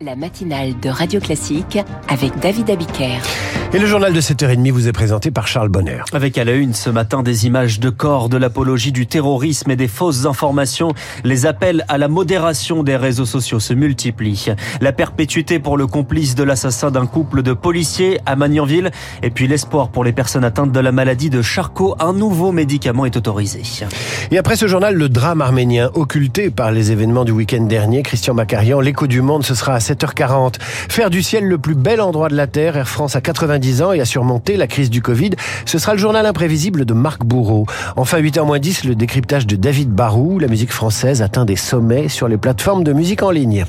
La matinale de Radio Classique avec David Abiker. Et le journal de 7h30 vous est présenté par Charles Bonner. Avec à la une ce matin des images de corps, de l'apologie du terrorisme et des fausses informations, les appels à la modération des réseaux sociaux se multiplient. La perpétuité pour le complice de l'assassin d'un couple de policiers à Magnanville et puis l'espoir pour les personnes atteintes de la maladie de Charcot, un nouveau médicament est autorisé. Et après ce journal, le drame arménien occulté par les événements du week-end dernier, Christian Macarian, l'écho du monde, ce sera à 7h40. Faire du ciel le plus bel endroit de la Terre, Air France a 90 ans et a surmonté la crise du Covid. Ce sera le journal imprévisible de Marc Bourreau. Enfin, 8h moins 10, le décryptage de David Barou. La musique française atteint des sommets sur les plateformes de musique en ligne.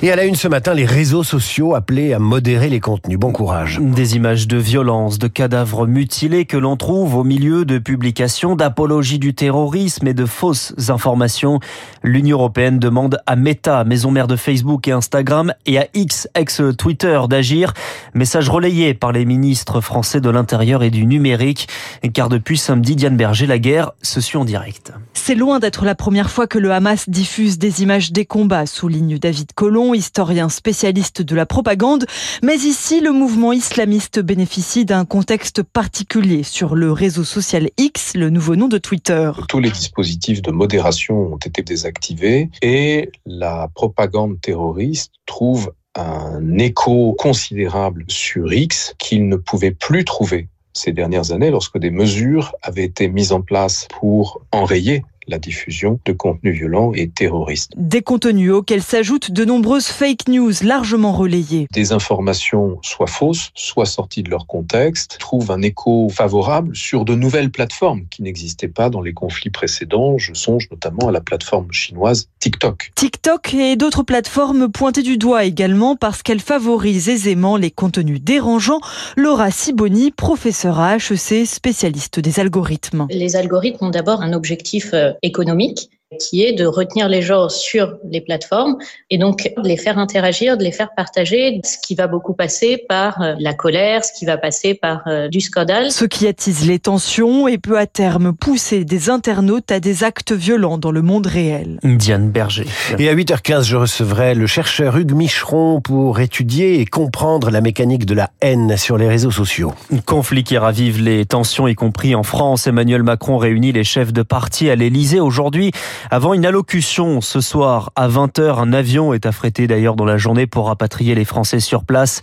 Et à la une ce matin, les réseaux sociaux appelés à modérer les contenus. Bon courage. Des images de violence, de cadavres mutilés que l'on trouve au milieu de publications d'apologie du terrorisme et de fausses informations. L'Union européenne demande à Meta, maison mère de Facebook et Instagram, et à X, ex-Twitter, d'agir. Message relayé par les ministres français de l'Intérieur et du numérique. Car depuis samedi, Diane Berger, la guerre se suit en direct. C'est loin d'être la première fois que le Hamas diffuse des images des combats, souligne David Colomb, historien spécialiste de la propagande. Mais ici, le mouvement islamiste bénéficie d'un contexte particulier sur le réseau social X, le nouveau nom de Twitter. Tous les dispositifs de modération ont été désactivés et la propagande terroriste trouve un écho considérable sur X qu'il ne pouvait plus trouver ces dernières années lorsque des mesures avaient été mises en place pour enrayer la diffusion de contenus violents et terroristes. Des contenus auxquels s'ajoutent de nombreuses fake news largement relayées. Des informations soit fausses, soit sorties de leur contexte, trouvent un écho favorable sur de nouvelles plateformes qui n'existaient pas dans les conflits précédents. Je songe notamment à la plateforme chinoise TikTok. TikTok et d'autres plateformes pointées du doigt également parce qu'elles favorisent aisément les contenus dérangeants. Laura Siboni, professeure à HEC, spécialiste des algorithmes. Les algorithmes ont d'abord un objectif économique qui est de retenir les gens sur les plateformes et donc de les faire interagir, de les faire partager, ce qui va beaucoup passer par euh, la colère, ce qui va passer par euh, du scandale. Ce qui attise les tensions et peut à terme pousser des internautes à des actes violents dans le monde réel. Diane Berger. Et à 8h15, je recevrai le chercheur Hugues Micheron pour étudier et comprendre la mécanique de la haine sur les réseaux sociaux. Conflit qui ravive les tensions, y compris en France. Emmanuel Macron réunit les chefs de parti à l'Elysée aujourd'hui. Avant une allocution ce soir à 20h, un avion est affrété d'ailleurs dans la journée pour rapatrier les Français sur place.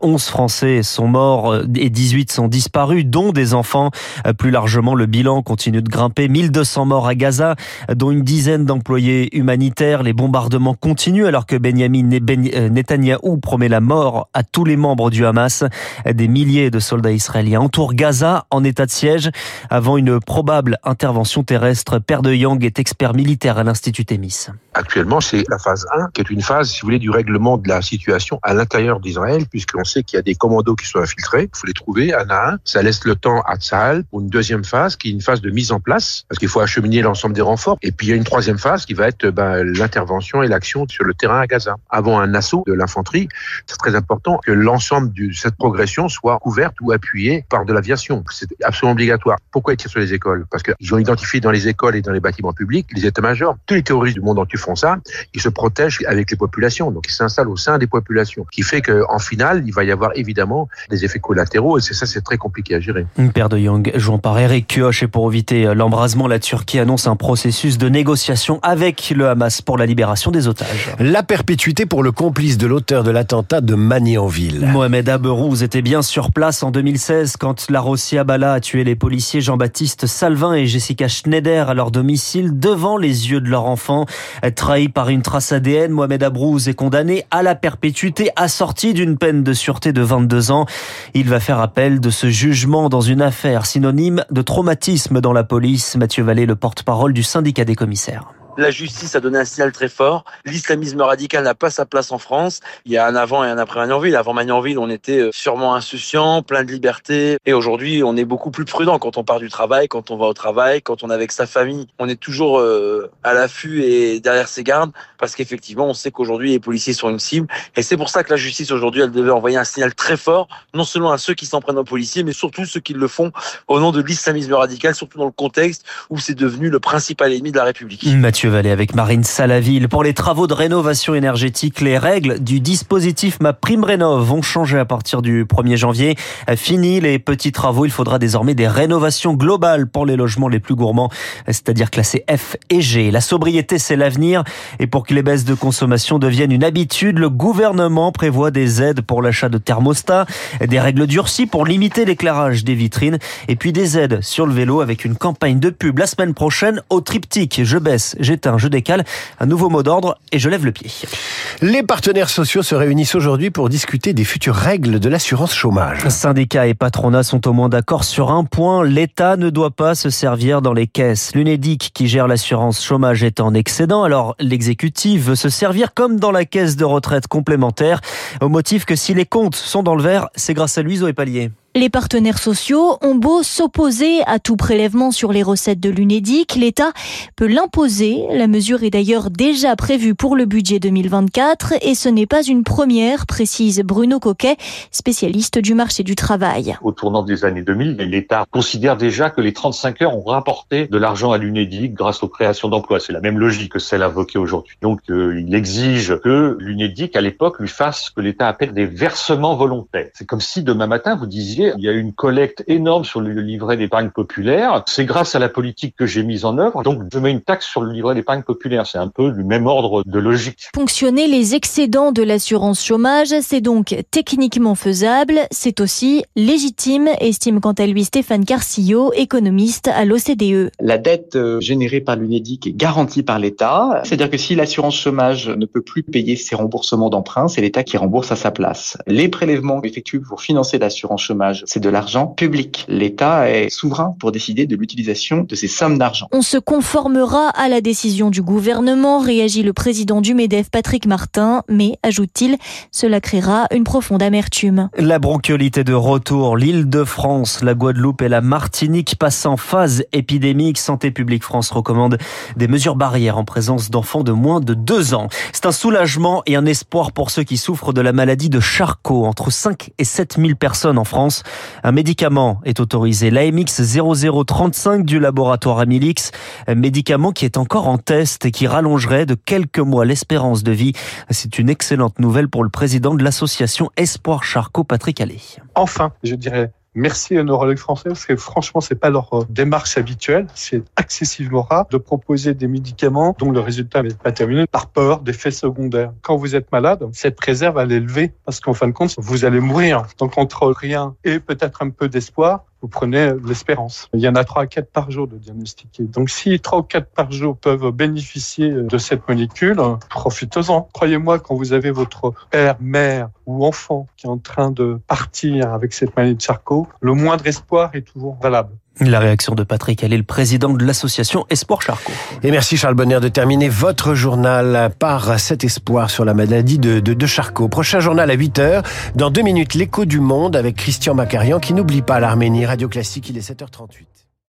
11 euh, Français sont morts euh, et 18 sont disparus, dont des enfants. Euh, plus largement, le bilan continue de grimper. 1200 morts à Gaza, dont une dizaine d'employés humanitaires. Les bombardements continuent alors que Benjamin Netanyahou promet la mort à tous les membres du Hamas. Des milliers de soldats israéliens entourent Gaza en état de siège avant une probable intervention terrestre. Père de Yang est expert militaire à l'Institut Témis. Actuellement, c'est la phase 1 qui est une phase, si vous voulez, du règlement de la situation à l'intérieur d'Israël, puisqu'on sait qu'il y a des commandos qui sont infiltrés. Il faut les trouver un à un. Ça laisse le temps à Tsahal pour une deuxième phase qui est une phase de mise en place, parce qu'il faut acheminer l'ensemble des renforts. Et puis il y a une troisième phase qui va être ben, l'intervention et l'action sur le terrain à Gaza. Avant un assaut de l'infanterie, c'est très important que l'ensemble de cette progression soit couverte ou appuyée par de l'aviation. C'est absolument obligatoire. Pourquoi ils tirent sur les écoles? Parce qu'ils ont identifié dans les écoles et dans les bâtiments publics les états-majors. Tous les terroristes du monde entier font ça. Ils se protègent avec les populations. Donc, ils s'installent au sein des populations. Qui fait qu'en finale, il va y avoir évidemment des effets collatéraux. Et c'est ça, c'est très compliqué à gérer. Père de Young, jouant par Eric Kioch. Et pour éviter l'embrasement, la Turquie annonce un processus de négociation avec le Hamas pour la libération des otages. La perpétuité pour le complice de l'auteur de l'attentat de Magnanville. Mohamed Aberouz était bien sur place en 2016 quand la Rossi Abala a tué les policiers Jean-Baptiste Salvin et Jessica Schneider à leur domicile devant les yeux de leur enfant. Trahi par une trace ADN, Mohamed Abrouz est condamné à la perpétuité assorti d'une peine de sûreté de 22 ans. Il va faire appel de ce jugement dans une affaire synonyme de traumatisme dans la police. Mathieu Vallée, le porte-parole du syndicat des commissaires. La justice a donné un signal très fort. L'islamisme radical n'a pas sa place en France. Il y a un avant et un après Magnanville. Avant Magnanville, on était euh, sûrement insouciant, plein de liberté. Et aujourd'hui, on est beaucoup plus prudent quand on part du travail, quand on va au travail, quand on est avec sa famille. On est toujours euh, à l'affût et derrière ses gardes parce qu'effectivement, on sait qu'aujourd'hui, les policiers sont une cible. Et c'est pour ça que la justice aujourd'hui, elle devait envoyer un signal très fort, non seulement à ceux qui s'en prennent aux policiers, mais surtout ceux qui le font au nom de l'islamisme radical, surtout dans le contexte où c'est devenu le principal ennemi de la République. Mathieu Vallée avec Marine Salaville. Pour les travaux de rénovation énergétique, les règles du dispositif Ma Prime Rénov vont changer à partir du 1er janvier. Fini les petits travaux, il faudra désormais des rénovations globales pour les logements les plus gourmands, c'est-à-dire classés F et G. La sobriété, c'est l'avenir. Et pour que les baisses de consommation deviennent une habitude, le gouvernement prévoit des aides pour l'achat de thermostats, des règles durcies pour limiter l'éclairage des vitrines et puis des aides sur le vélo avec une campagne de pub la semaine prochaine au triptyque. Je baisse, j'éteins, je décale. Un nouveau mot d'ordre et je lève le pied. Les partenaires sociaux se réunissent aujourd'hui pour discuter des futures règles de l'assurance chômage. Syndicats et patronats sont au moins d'accord sur un point. L'État ne doit pas se servir dans les caisses. L'UNEDIC qui gère l'assurance chômage est en excédent. Alors l'exécutif veut se servir comme dans la caisse de retraite complémentaire au motif que si les comptes sont dans le vert, c'est grâce à lui Zoé Pallier. Les partenaires sociaux ont beau s'opposer à tout prélèvement sur les recettes de l'UNEDIC, l'État peut l'imposer. La mesure est d'ailleurs déjà prévue pour le budget 2024 et ce n'est pas une première, précise Bruno Coquet, spécialiste du marché du travail. Au tournant des années 2000, l'État considère déjà que les 35 heures ont rapporté de l'argent à l'UNEDIC grâce aux créations d'emplois. C'est la même logique que celle invoquée aujourd'hui. Donc euh, il exige que l'UNEDIC à l'époque lui fasse ce que l'État appelle des versements volontaires. C'est comme si demain matin vous disiez il y a eu une collecte énorme sur le livret d'épargne populaire. C'est grâce à la politique que j'ai mise en œuvre. Donc, je mets une taxe sur le livret d'épargne populaire. C'est un peu du même ordre de logique. Fonctionner les excédents de l'assurance chômage, c'est donc techniquement faisable. C'est aussi légitime, estime quant à lui Stéphane Carcillo, économiste à l'OCDE. La dette euh, générée par l'UNEDIC est garantie par l'État. C'est-à-dire que si l'assurance chômage ne peut plus payer ses remboursements d'emprunt, c'est l'État qui rembourse à sa place. Les prélèvements effectués pour financer l'assurance chômage c'est de l'argent public. L'État est souverain pour décider de l'utilisation de ces sommes d'argent. On se conformera à la décision du gouvernement, réagit le président du MEDEF, Patrick Martin, mais, ajoute-t-il, cela créera une profonde amertume. La bronchiolite est de retour. L'île de France, la Guadeloupe et la Martinique passent en phase épidémique. Santé publique France recommande des mesures barrières en présence d'enfants de moins de 2 ans. C'est un soulagement et un espoir pour ceux qui souffrent de la maladie de Charcot. Entre 5 et 7 000 personnes en France un médicament est autorisé, l'AMX 0035 du laboratoire Amilix, un médicament qui est encore en test et qui rallongerait de quelques mois l'espérance de vie. C'est une excellente nouvelle pour le président de l'association Espoir Charcot, Patrick Allais. Enfin, je dirais merci aux neurologues français parce que franchement, c'est pas leur euh, démarche habituelle. C'est excessivement rare de proposer des médicaments dont le résultat n'est pas terminé par peur d'effets secondaires. Quand vous êtes malade, cette réserve, elle est levée parce qu'en fin de compte, vous allez mourir. Donc, entre rien et peut-être un peu d'espoir, vous prenez l'espérance. Il y en a 3 à 4 par jour de diagnostiqués. Donc si 3 ou 4 par jour peuvent bénéficier de cette molécule, profitez-en. Croyez-moi, quand vous avez votre père, mère ou enfant qui est en train de partir avec cette maladie de Charcot, le moindre espoir est toujours valable. La réaction de Patrick elle est le président de l'association Espoir Charcot. Et merci Charles Bonner de terminer votre journal par cet espoir sur la maladie de, de, de Charcot. Prochain journal à 8 heures. Dans deux minutes, l'écho du monde avec Christian Macarian qui n'oublie pas l'Arménie. Radio Classique, il est 7h38.